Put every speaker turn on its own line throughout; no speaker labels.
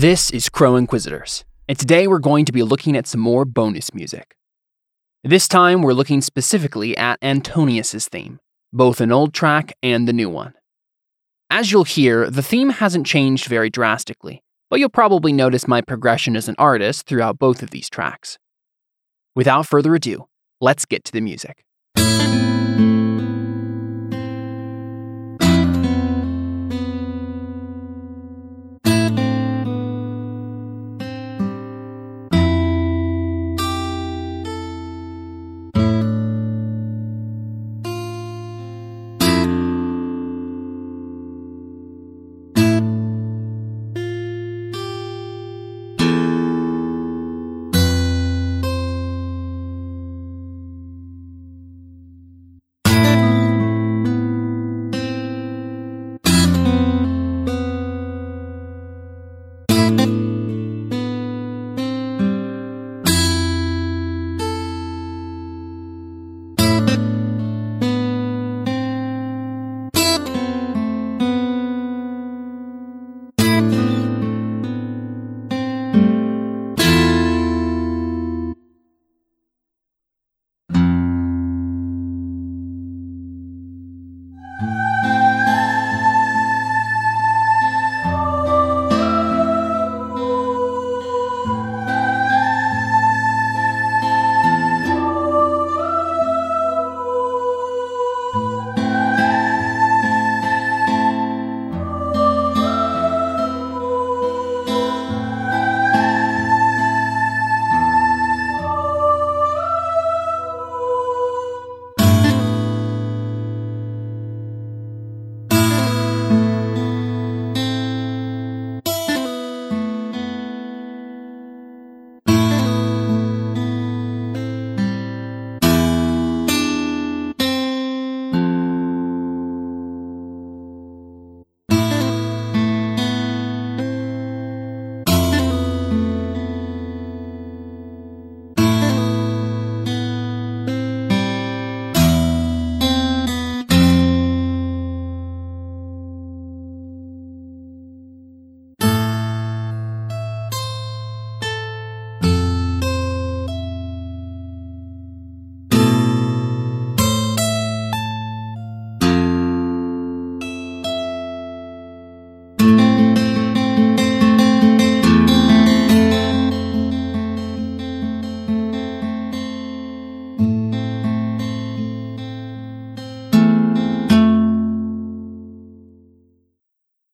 This is Crow Inquisitors, and today we're going to be looking at some more bonus music. This time we're looking specifically at Antonius's theme, both an old track and the new one. As you'll hear, the theme hasn't changed very drastically, but you'll probably notice my progression as an artist throughout both of these tracks. Without further ado, let's get to the music.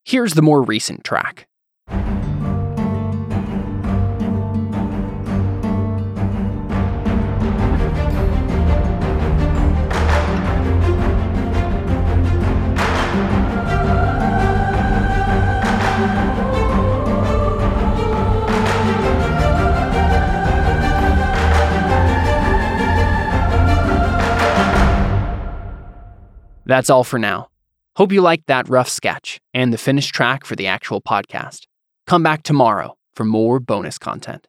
Here's the more recent track. That's all for now. Hope you liked that rough sketch and the finished track for the actual podcast. Come back tomorrow for more bonus content.